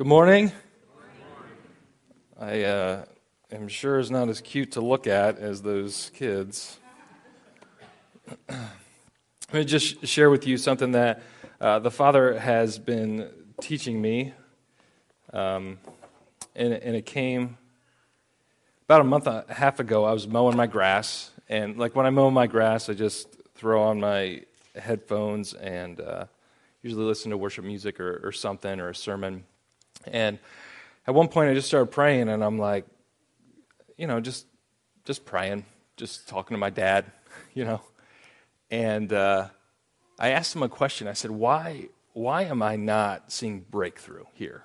Good morning. I uh, am sure is not as cute to look at as those kids. Let me just share with you something that uh, the Father has been teaching me. Um, and, and it came about a month and a half ago. I was mowing my grass. And like when I mow my grass, I just throw on my headphones and uh, usually listen to worship music or, or something or a sermon. And at one point, I just started praying, and I'm like, you know, just just praying, just talking to my dad, you know. And uh, I asked him a question. I said, "Why why am I not seeing breakthrough here?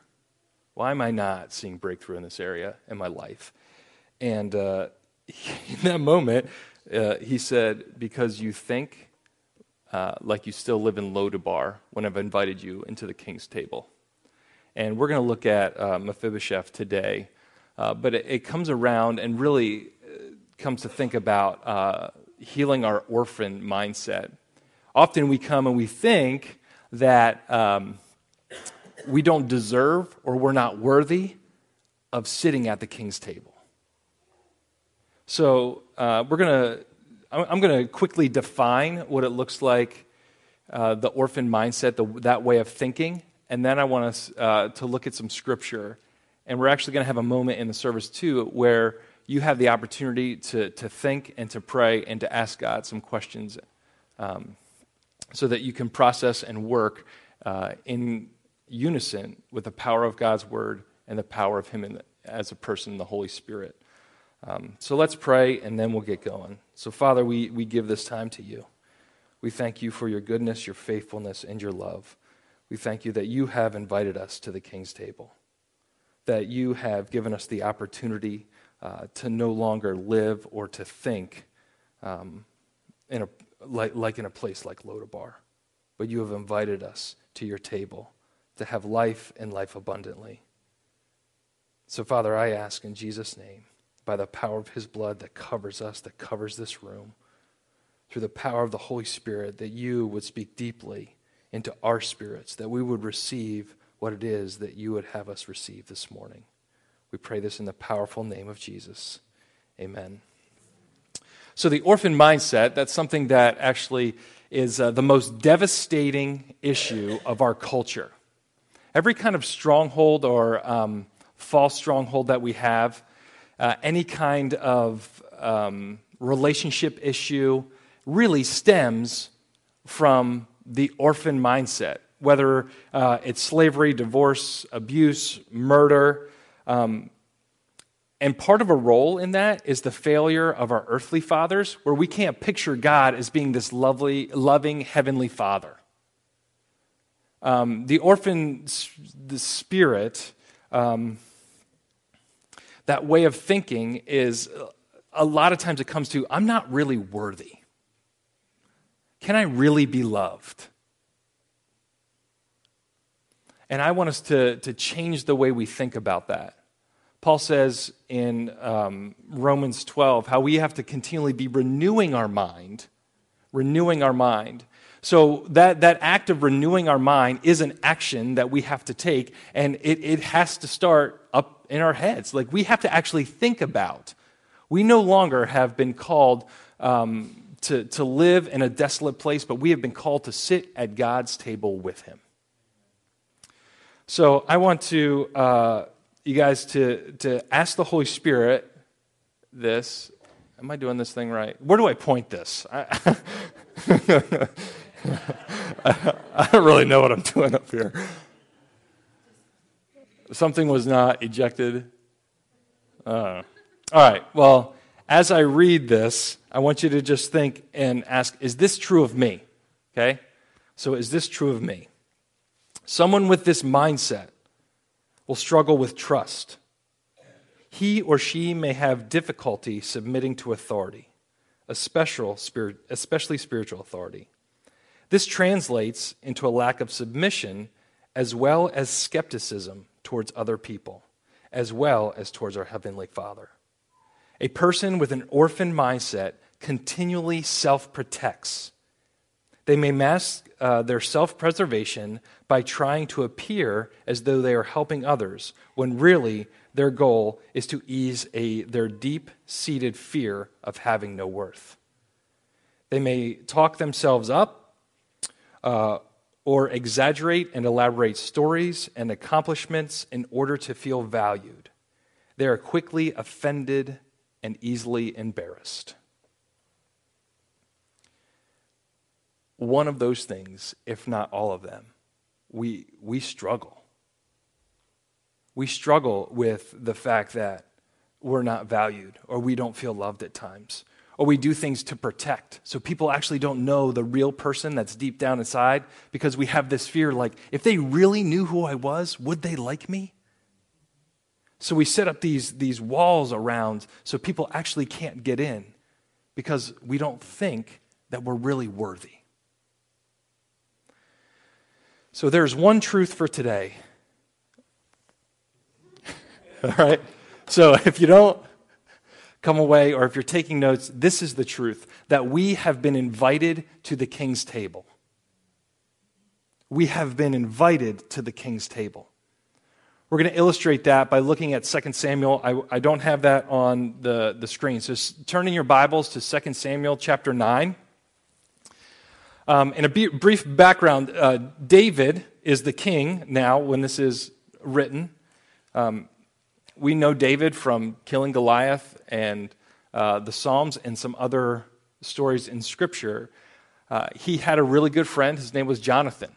Why am I not seeing breakthrough in this area in my life?" And uh, in that moment, uh, he said, "Because you think." Uh, like you still live in Lodabar when I've invited you into the king's table. And we're going to look at uh, Mephibosheth today. Uh, but it, it, comes around and really uh, comes to think about uh, healing our orphan mindset. Often we come and we think that um, we don't deserve or we're not worthy of sitting at the king's table. So uh, we're going to, I'm going to quickly define what it looks like, uh, the orphan mindset, the, that way of thinking, and then I want us uh, to look at some scripture. And we're actually going to have a moment in the service, too, where you have the opportunity to, to think and to pray and to ask God some questions um, so that you can process and work uh, in unison with the power of God's word and the power of Him in, as a person, the Holy Spirit. Um, so let's pray and then we'll get going. So, Father, we, we give this time to you. We thank you for your goodness, your faithfulness, and your love. We thank you that you have invited us to the king's table, that you have given us the opportunity uh, to no longer live or to think um, in a, like, like in a place like Lodabar, but you have invited us to your table to have life and life abundantly. So, Father, I ask in Jesus' name, by the power of his blood that covers us, that covers this room, through the power of the Holy Spirit, that you would speak deeply into our spirits, that we would receive what it is that you would have us receive this morning. We pray this in the powerful name of Jesus. Amen. So, the orphan mindset, that's something that actually is uh, the most devastating issue of our culture. Every kind of stronghold or um, false stronghold that we have, uh, any kind of um, relationship issue, really stems from the orphan mindset, whether uh, it's slavery, divorce, abuse, murder. Um, and part of a role in that is the failure of our earthly fathers, where we can't picture God as being this lovely, loving heavenly father. Um, the orphan the spirit, um, that way of thinking is a lot of times it comes to, I'm not really worthy. Can I really be loved? And I want us to, to change the way we think about that. Paul says in um, Romans 12 how we have to continually be renewing our mind, renewing our mind. So that, that act of renewing our mind is an action that we have to take, and it, it has to start up in our heads. Like we have to actually think about. We no longer have been called um, to, to live in a desolate place, but we have been called to sit at God's table with Him. So I want to, uh, you guys, to, to ask the Holy Spirit this. Am I doing this thing right? Where do I point this? I, I don't really know what I'm doing up here. Something was not ejected. Uh, all right, well, as I read this, I want you to just think and ask, is this true of me? Okay? So, is this true of me? Someone with this mindset will struggle with trust. He or she may have difficulty submitting to authority, especially spiritual authority. This translates into a lack of submission as well as skepticism towards other people, as well as towards our Heavenly Father. A person with an orphan mindset continually self protects. They may mask uh, their self preservation by trying to appear as though they are helping others, when really their goal is to ease a, their deep seated fear of having no worth. They may talk themselves up uh, or exaggerate and elaborate stories and accomplishments in order to feel valued. They are quickly offended and easily embarrassed. One of those things, if not all of them, we, we struggle. We struggle with the fact that we're not valued or we don't feel loved at times or we do things to protect. So people actually don't know the real person that's deep down inside because we have this fear like, if they really knew who I was, would they like me? So we set up these, these walls around so people actually can't get in because we don't think that we're really worthy. So there's one truth for today. All right? So if you don't come away, or if you're taking notes, this is the truth that we have been invited to the king's table. We have been invited to the king's table. We're going to illustrate that by looking at 2 Samuel. I, I don't have that on the, the screen. So turn in your Bibles to 2 Samuel chapter 9. Um, in a b- brief background, uh, David is the king now when this is written. Um, we know David from killing Goliath and uh, the Psalms and some other stories in Scripture. Uh, he had a really good friend. His name was Jonathan.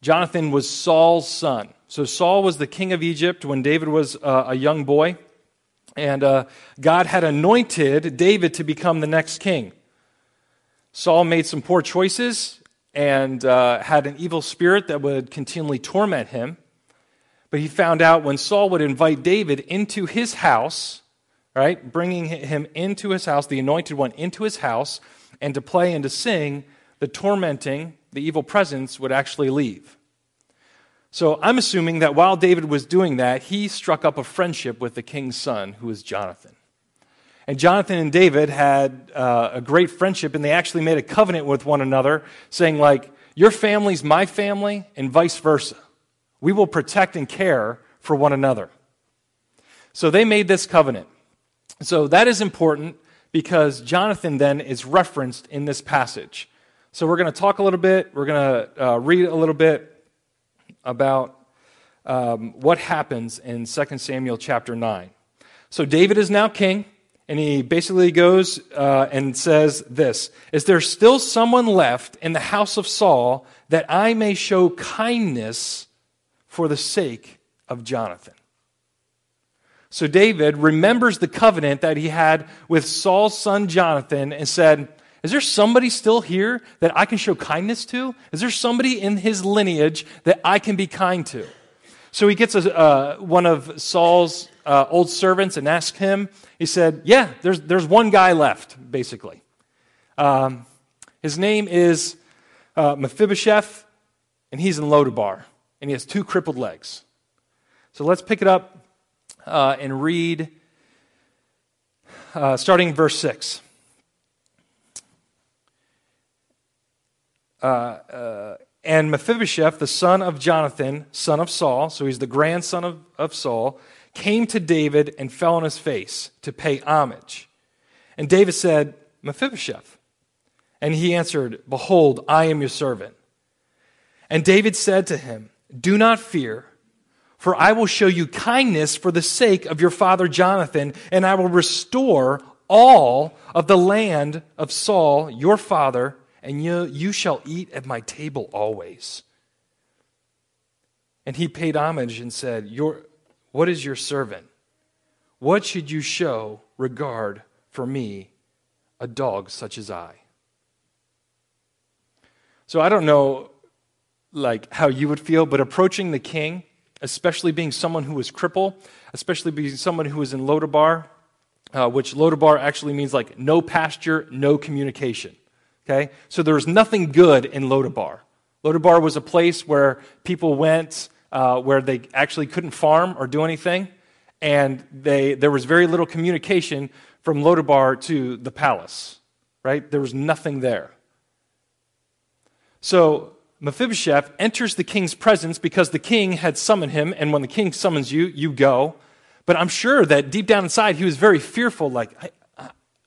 Jonathan was Saul's son. So Saul was the king of Egypt when David was uh, a young boy. And uh, God had anointed David to become the next king. Saul made some poor choices and uh, had an evil spirit that would continually torment him. But he found out when Saul would invite David into his house, right, bringing him into his house, the anointed one into his house, and to play and to sing, the tormenting, the evil presence would actually leave. So I'm assuming that while David was doing that, he struck up a friendship with the king's son, who was Jonathan. And Jonathan and David had uh, a great friendship, and they actually made a covenant with one another, saying, like, your family's my family, and vice versa. We will protect and care for one another. So they made this covenant. So that is important because Jonathan then is referenced in this passage. So we're going to talk a little bit, we're going to uh, read a little bit about um, what happens in 2 Samuel chapter 9. So David is now king, and he basically goes uh, and says this Is there still someone left in the house of Saul that I may show kindness for the sake of Jonathan. So David remembers the covenant that he had with Saul's son Jonathan and said, Is there somebody still here that I can show kindness to? Is there somebody in his lineage that I can be kind to? So he gets a, uh, one of Saul's uh, old servants and asks him. He said, Yeah, there's, there's one guy left, basically. Um, his name is uh, Mephibosheth, and he's in Lodabar and he has two crippled legs. So let's pick it up uh, and read, uh, starting verse 6. Uh, uh, and Mephibosheth, the son of Jonathan, son of Saul, so he's the grandson of, of Saul, came to David and fell on his face to pay homage. And David said, Mephibosheth. And he answered, Behold, I am your servant. And David said to him, do not fear, for I will show you kindness for the sake of your father Jonathan, and I will restore all of the land of Saul, your father, and you, you shall eat at my table always. And he paid homage and said, your, What is your servant? What should you show regard for me, a dog such as I? So I don't know like how you would feel, but approaching the king, especially being someone who was crippled, especially being someone who was in Lodabar, uh, which Lodabar actually means like no pasture, no communication. Okay? So there was nothing good in Lodabar. Lodabar was a place where people went uh, where they actually couldn't farm or do anything, and they, there was very little communication from Lodabar to the palace, right? There was nothing there. So Mephibosheth enters the king's presence because the king had summoned him, and when the king summons you, you go. But I'm sure that deep down inside, he was very fearful, like,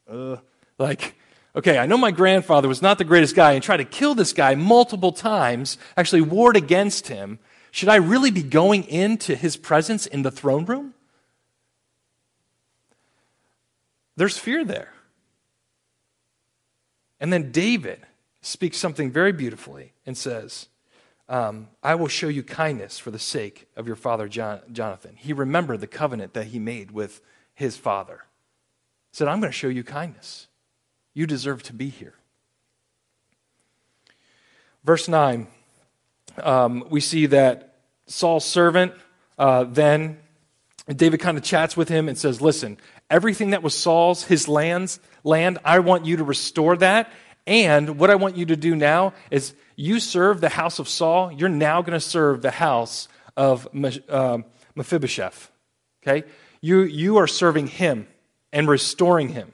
uh, like, okay, I know my grandfather was not the greatest guy and tried to kill this guy multiple times, actually warred against him. Should I really be going into his presence in the throne room? There's fear there. And then David speaks something very beautifully and says, um, I will show you kindness for the sake of your father John, Jonathan. He remembered the covenant that he made with his father. He said, I'm going to show you kindness. You deserve to be here. Verse 9, um, we see that Saul's servant uh, then, David kind of chats with him and says, Listen, everything that was Saul's, his lands, land, I want you to restore that and what I want you to do now is you serve the house of Saul, you're now going to serve the house of um, Mephibosheth. Okay? You, you are serving him and restoring him.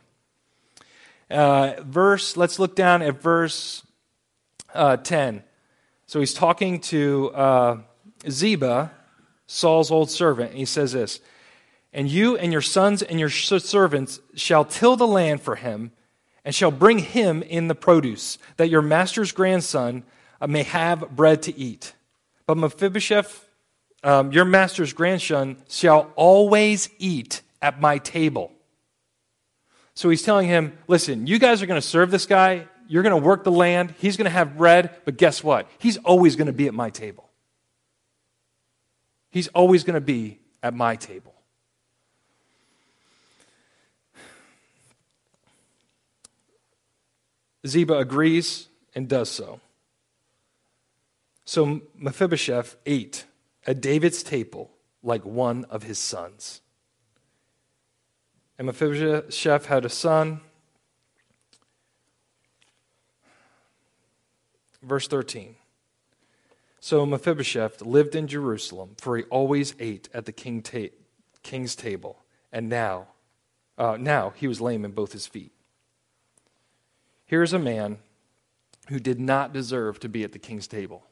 Uh, verse, let's look down at verse uh, 10. So he's talking to uh, Ziba, Saul's old servant, and he says this And you and your sons and your servants shall till the land for him and shall bring him in the produce, that your master's grandson uh, may have bread to eat. But Mephibosheth, um, your master's grandson, shall always eat at my table. So he's telling him, listen, you guys are going to serve this guy. You're going to work the land. He's going to have bread. But guess what? He's always going to be at my table. He's always going to be at my table. Ziba agrees and does so. So Mephibosheth ate at David's table like one of his sons. And Mephibosheth had a son. Verse 13. So Mephibosheth lived in Jerusalem, for he always ate at the king ta- king's table. And now, uh, now he was lame in both his feet. Here's a man who did not deserve to be at the king's table.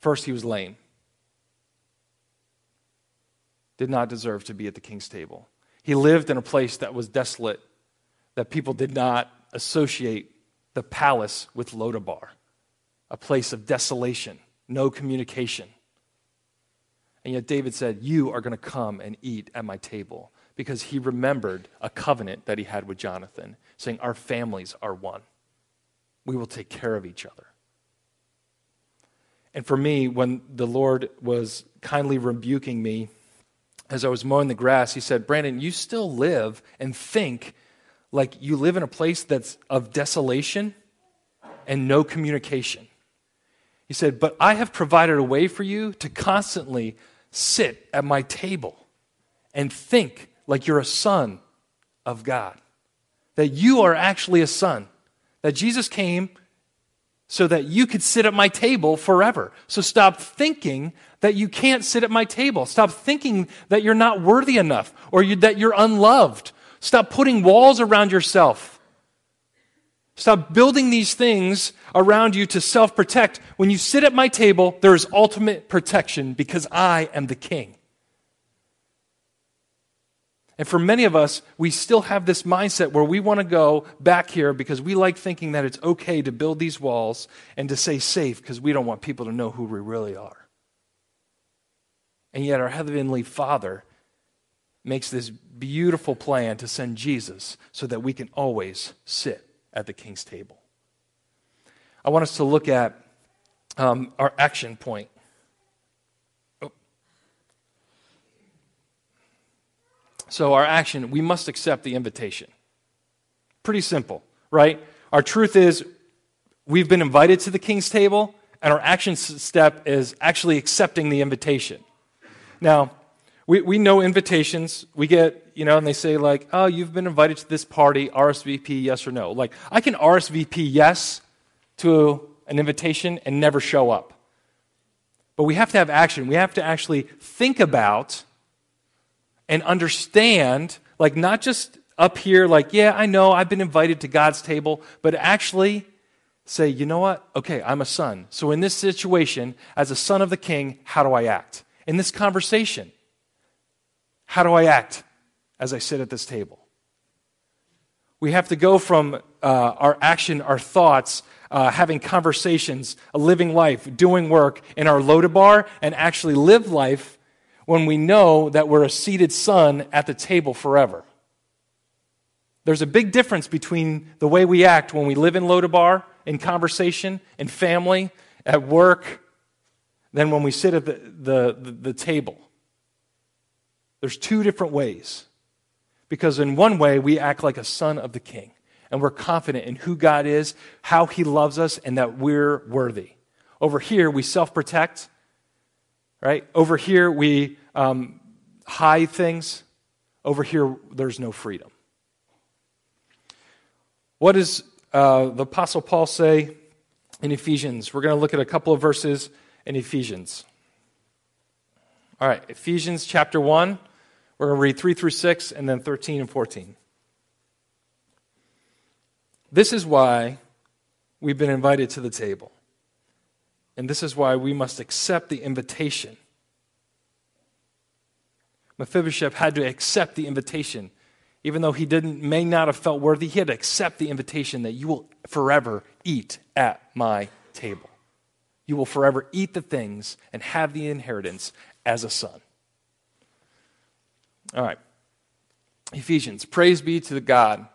First, he was lame, did not deserve to be at the king's table. He lived in a place that was desolate, that people did not associate the palace with Lodabar, a place of desolation, no communication. And yet David said, You are going to come and eat at my table because he remembered a covenant that he had with Jonathan, saying, Our families are one we will take care of each other. And for me, when the Lord was kindly rebuking me as I was mowing the grass, He said, Brandon, you still live and think like you live in a place that's of desolation and no communication. He said, But I have provided a way for you to constantly sit at my table and think like you're a son of God, that you are actually a son that Jesus came so that you could sit at my table forever. So stop thinking that you can't sit at my table. Stop thinking that you're not worthy enough or you, that you're unloved. Stop putting walls around yourself. Stop building these things around you to self protect. When you sit at my table, there is ultimate protection because I am the king. And for many of us, we still have this mindset where we want to go back here because we like thinking that it's okay to build these walls and to stay safe because we don't want people to know who we really are. And yet, our Heavenly Father makes this beautiful plan to send Jesus so that we can always sit at the King's table. I want us to look at um, our action point So, our action, we must accept the invitation. Pretty simple, right? Our truth is we've been invited to the king's table, and our action step is actually accepting the invitation. Now, we, we know invitations. We get, you know, and they say, like, oh, you've been invited to this party, RSVP, yes or no. Like, I can RSVP yes to an invitation and never show up. But we have to have action. We have to actually think about and understand, like, not just up here, like, yeah, I know I've been invited to God's table, but actually say, you know what? Okay, I'm a son. So in this situation, as a son of the king, how do I act? In this conversation, how do I act as I sit at this table? We have to go from uh, our action, our thoughts, uh, having conversations, a living life, doing work in our Lodabar, and actually live life when we know that we're a seated son at the table forever. There's a big difference between the way we act when we live in Lodabar, in conversation, in family, at work, than when we sit at the, the, the, the table. There's two different ways. Because in one way, we act like a son of the king, and we're confident in who God is, how he loves us, and that we're worthy. Over here, we self protect, right? Over here, we um, hide things. Over here, there's no freedom. What does uh, the Apostle Paul say in Ephesians? We're going to look at a couple of verses in Ephesians. All right, Ephesians chapter 1. We're going to read 3 through 6 and then 13 and 14. This is why we've been invited to the table. And this is why we must accept the invitation. Mephibosheth had to accept the invitation. Even though he didn't, may not have felt worthy, he had to accept the invitation that you will forever eat at my table. You will forever eat the things and have the inheritance as a son. All right. Ephesians. Praise be to the God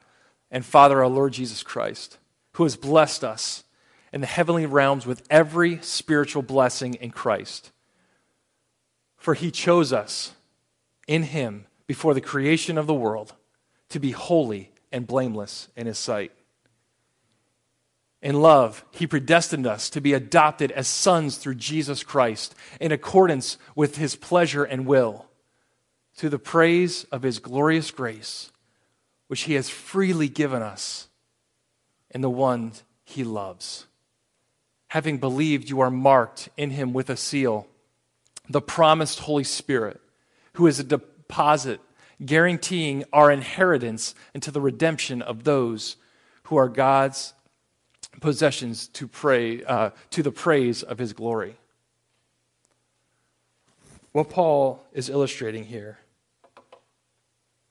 and Father, our Lord Jesus Christ, who has blessed us in the heavenly realms with every spiritual blessing in Christ. For he chose us in him before the creation of the world to be holy and blameless in his sight. In love, he predestined us to be adopted as sons through Jesus Christ in accordance with his pleasure and will, to the praise of his glorious grace, which he has freely given us in the one he loves. Having believed, you are marked in him with a seal, the promised Holy Spirit, who is a deposit guaranteeing our inheritance into the redemption of those who are God's possessions to, pray, uh, to the praise of his glory. What Paul is illustrating here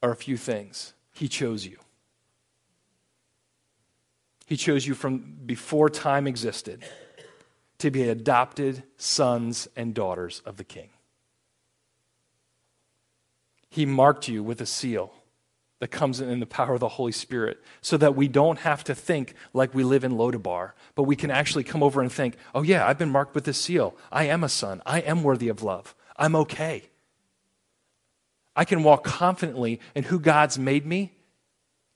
are a few things. He chose you. He chose you from before time existed to be adopted sons and daughters of the King. He marked you with a seal that comes in the power of the Holy Spirit so that we don't have to think like we live in Lodabar, but we can actually come over and think, oh, yeah, I've been marked with this seal. I am a son. I am worthy of love. I'm okay. I can walk confidently in who God's made me,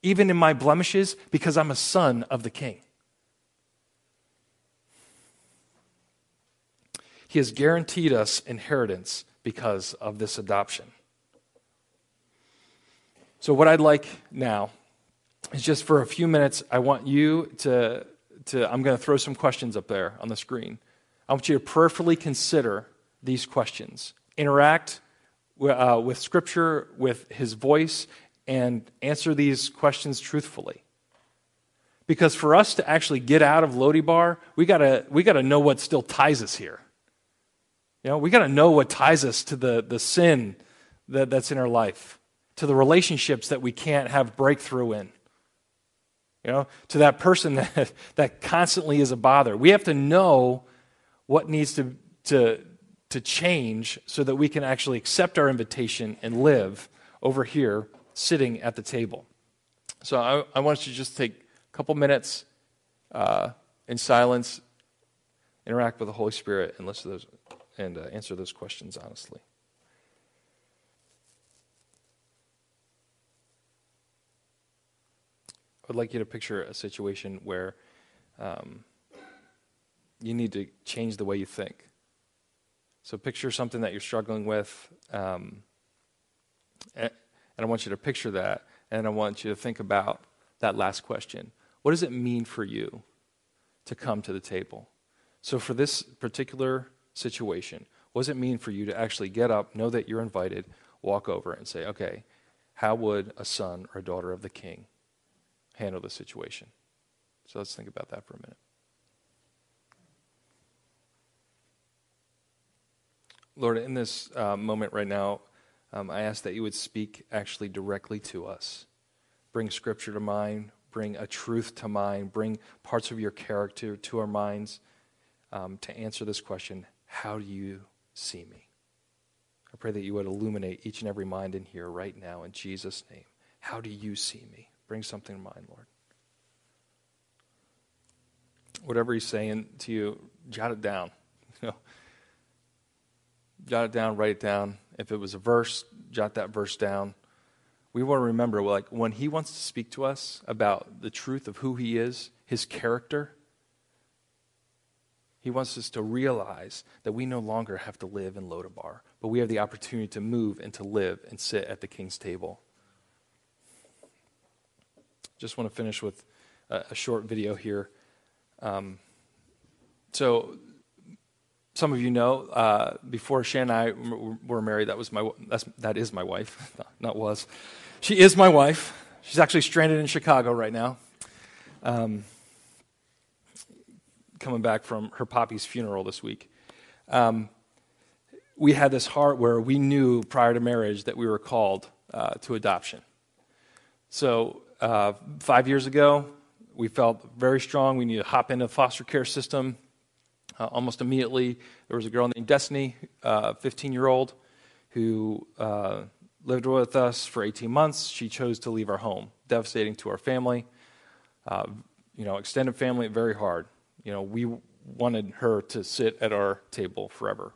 even in my blemishes, because I'm a son of the King. He has guaranteed us inheritance because of this adoption. So, what I'd like now is just for a few minutes, I want you to, to I'm going to throw some questions up there on the screen. I want you to prayerfully consider these questions, interact uh, with Scripture, with His voice, and answer these questions truthfully. Because for us to actually get out of Lodabar, we gotta we gotta know what still ties us here. You know, we gotta know what ties us to the, the sin that, that's in our life to the relationships that we can't have breakthrough in. You know, to that person that, that constantly is a bother. We have to know what needs to, to, to change so that we can actually accept our invitation and live over here sitting at the table. So I, I want you to just take a couple minutes uh, in silence, interact with the Holy Spirit, and listen to those and uh, answer those questions honestly. I'd like you to picture a situation where um, you need to change the way you think. So picture something that you're struggling with, um, and I want you to picture that, and I want you to think about that last question. What does it mean for you to come to the table? So for this particular situation? What does it mean for you to actually get up, know that you're invited, walk over, and say, okay, how would a son or a daughter of the king handle the situation? So let's think about that for a minute. Lord, in this uh, moment right now, um, I ask that you would speak actually directly to us. Bring scripture to mind, bring a truth to mind, bring parts of your character to our minds um, to answer this question how do you see me? I pray that you would illuminate each and every mind in here right now in Jesus' name. How do you see me? Bring something to mind, Lord. Whatever he's saying to you, jot it down. You know, jot it down, write it down. If it was a verse, jot that verse down. We want to remember, like, when he wants to speak to us about the truth of who he is, his character, he wants us to realize that we no longer have to live in Lodabar, but we have the opportunity to move and to live and sit at the king's table. Just want to finish with a, a short video here. Um, so, some of you know, uh, before Shan and I were married, that was my that's, that is my wife, not was. She is my wife. She's actually stranded in Chicago right now. Um, coming back from her poppy's funeral this week. Um, we had this heart where we knew prior to marriage that we were called uh, to adoption. So, uh, five years ago, we felt very strong. We needed to hop into the foster care system. Uh, almost immediately, there was a girl named Destiny, 15 uh, year old, who uh, lived with us for 18 months. She chose to leave our home, devastating to our family. Uh, you know, extended family, very hard you know, we wanted her to sit at our table forever.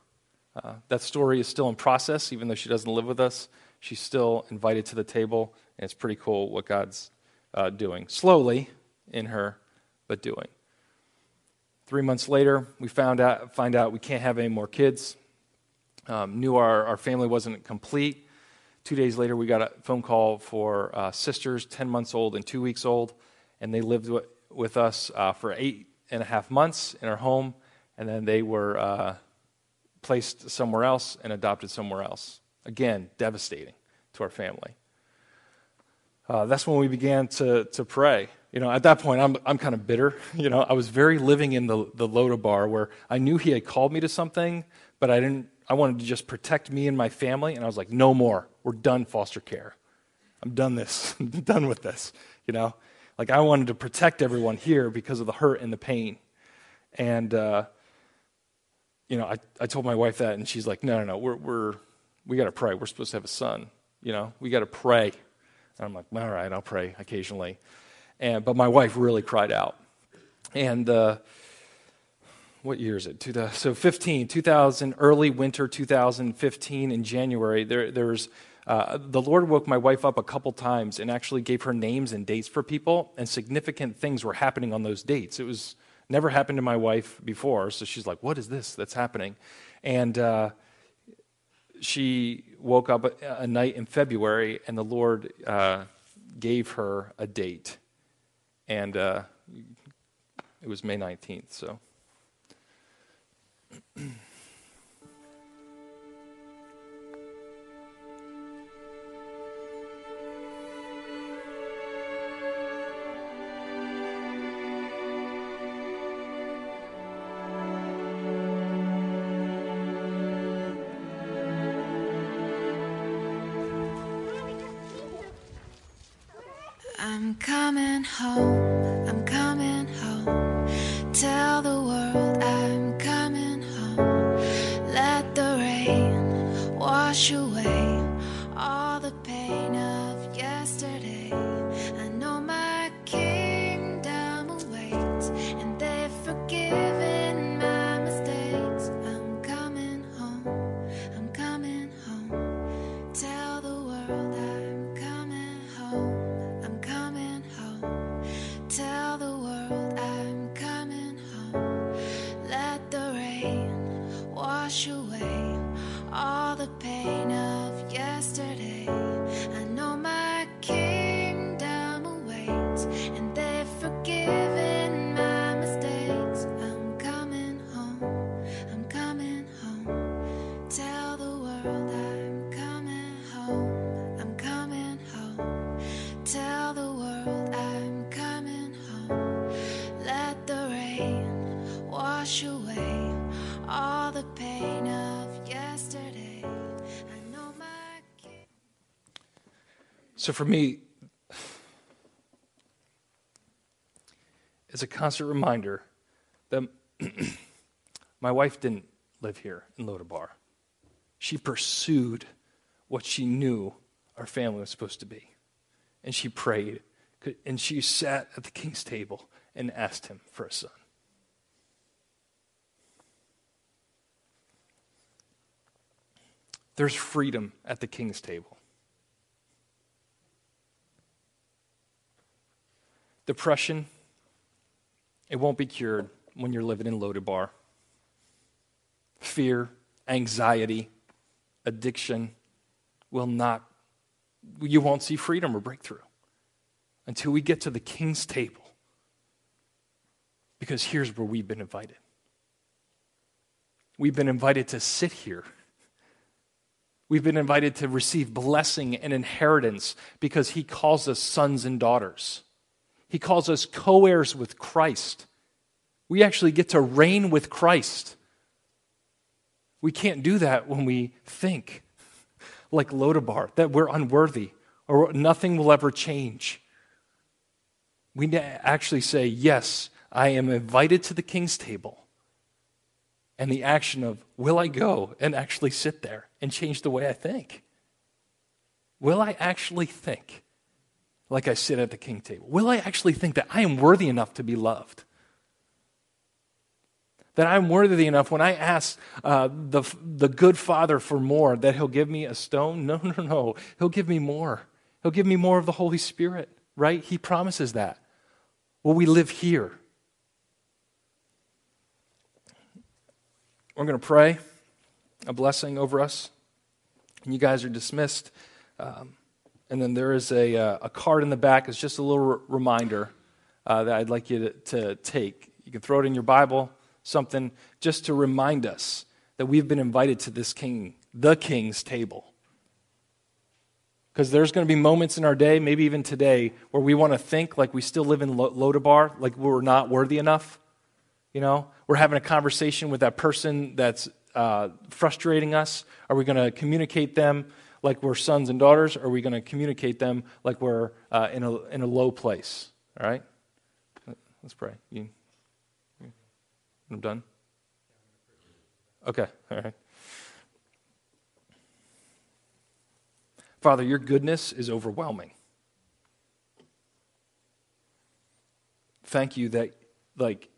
Uh, that story is still in process, even though she doesn't live with us. She's still invited to the table, and it's pretty cool what God's uh, doing. Slowly in her, but doing. Three months later, we found out, find out we can't have any more kids. Um, knew our, our family wasn't complete. Two days later, we got a phone call for uh, sisters, 10 months old and two weeks old, and they lived with, us uh, for eight and a half months in our home, and then they were uh, placed somewhere else and adopted somewhere else. Again, devastating to our family. Uh, that's when we began to, to pray. You know, at that point, I'm, I'm kind of bitter. You know, I was very living in the, the Lodabar where I knew he had called me to something, but I didn't, I wanted to just protect me and my family. And I was like, no more. We're done foster care. I'm done this. I'm done with this, you know? Like, I wanted to protect everyone here because of the hurt and the pain. And, uh, you know, I, I told my wife that, and she's like, no, no, no, we're, we're, we got to pray. We're supposed to have a son. You know, we got to pray. And I'm like, all right, I'll pray occasionally. And, but my wife really cried out. And, uh, what year is it? So 15, 2000, early winter 2015 in January, there, there was uh, the Lord woke my wife up a couple times and actually gave her names and dates for people, and significant things were happening on those dates. It was never happened to my wife before, so she's like, "What is this that's happening?" And uh, she woke up a, a, night in February, and the Lord uh, gave her a date, and uh, it was May nineteenth. So. pain of yesterday. So for me, it's a constant reminder that my wife didn't live here in Lodabar. She pursued what she knew our family was supposed to be. And she prayed. And she sat at the king's table and asked him for a son. There's freedom at the king's table. Depression, it won't be cured when you're living in Lodabar. Fear, anxiety, addiction will not, you won't see freedom or breakthrough until we get to the king's table. Because here's where we've been invited. We've been invited to sit here We've been invited to receive blessing and inheritance because he calls us sons and daughters. He calls us co heirs with Christ. We actually get to reign with Christ. We can't do that when we think, like Lodabar, that we're unworthy or nothing will ever change. We actually say, Yes, I am invited to the king's table and the action of, will I go and actually sit there and change the way I think? Will I actually think like I sit at the king table? Will I actually think that I am worthy enough to be loved? That I'm worthy enough when I ask uh, the, the good father for more, that he'll give me a stone? No, no, no. He'll give me more. He'll give me more of the Holy Spirit, right? He promises that. Will we live here? We're going to pray a blessing over us, and you guys are dismissed. Um, and then there is a, uh, a card in the back. It's just a little r- reminder uh, that I'd like you to, to take. You can throw it in your Bible, something just to remind us that we've been invited to this king, the king's table. Because there's going to be moments in our day, maybe even today, where we want to think like we still live in Lodabar, like we're not worthy enough. You know, we're having a conversation with that person that's uh, frustrating us. Are we going to communicate them like we're sons and daughters? Or are we going to communicate them like we're uh, in, a, in a low place? All right? Let's pray. You, I'm done? Okay, all right. Father, your goodness is overwhelming. Thank you that, like,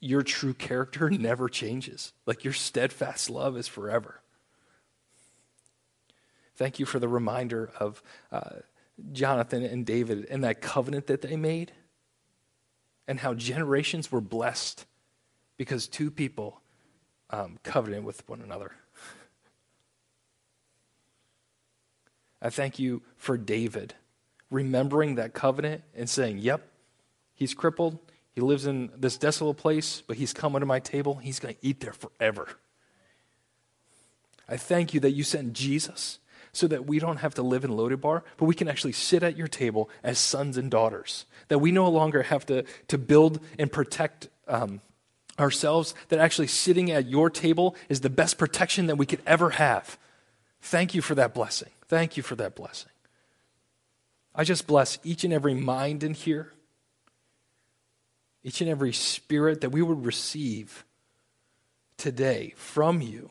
your true character never changes. Like your steadfast love is forever. Thank you for the reminder of uh, Jonathan and David and that covenant that they made, and how generations were blessed because two people um, with one another. I thank you for David remembering that covenant and saying, Yep, he's crippled, he lives in this desolate place, but he's come to my table. He's going to eat there forever. I thank you that you sent Jesus so that we don't have to live in Lodabar, but we can actually sit at your table as sons and daughters. That we no longer have to, to build and protect um, ourselves, that actually sitting at your table is the best protection that we could ever have. Thank you for that blessing. Thank you for that blessing. I just bless each and every mind in here each and every spirit that we would receive today from you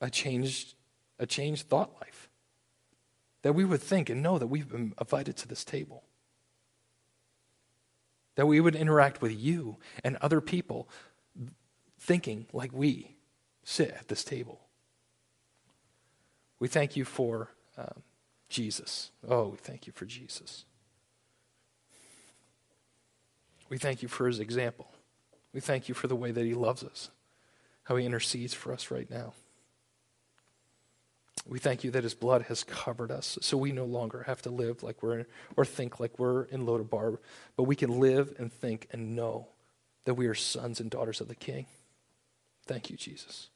a changed, a changed thought life. That we would think and know that we've been invited to this table. That we would interact with you and other people thinking like we sit at this table. We thank you for um, Jesus. Oh, we thank you for Jesus. We thank you for his example. We thank you for the way that he loves us, how he intercedes for us right now. We thank you that his blood has covered us, so we no longer have to live like we're or think like we're in Lodabar, but we can live and think and know that we are sons and daughters of the King. Thank you, Jesus.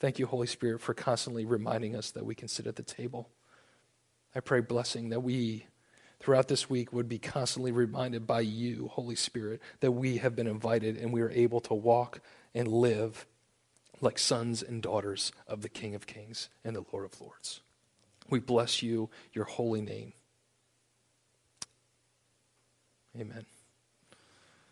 Thank you, Holy Spirit, for constantly reminding us that we can sit at the table. I pray blessing that we throughout this week would be constantly reminded by you, Holy Spirit, that we have been invited and we are able to walk and live like sons and daughters of the King of Kings and the Lord of Lords. We bless you, your holy name. Amen.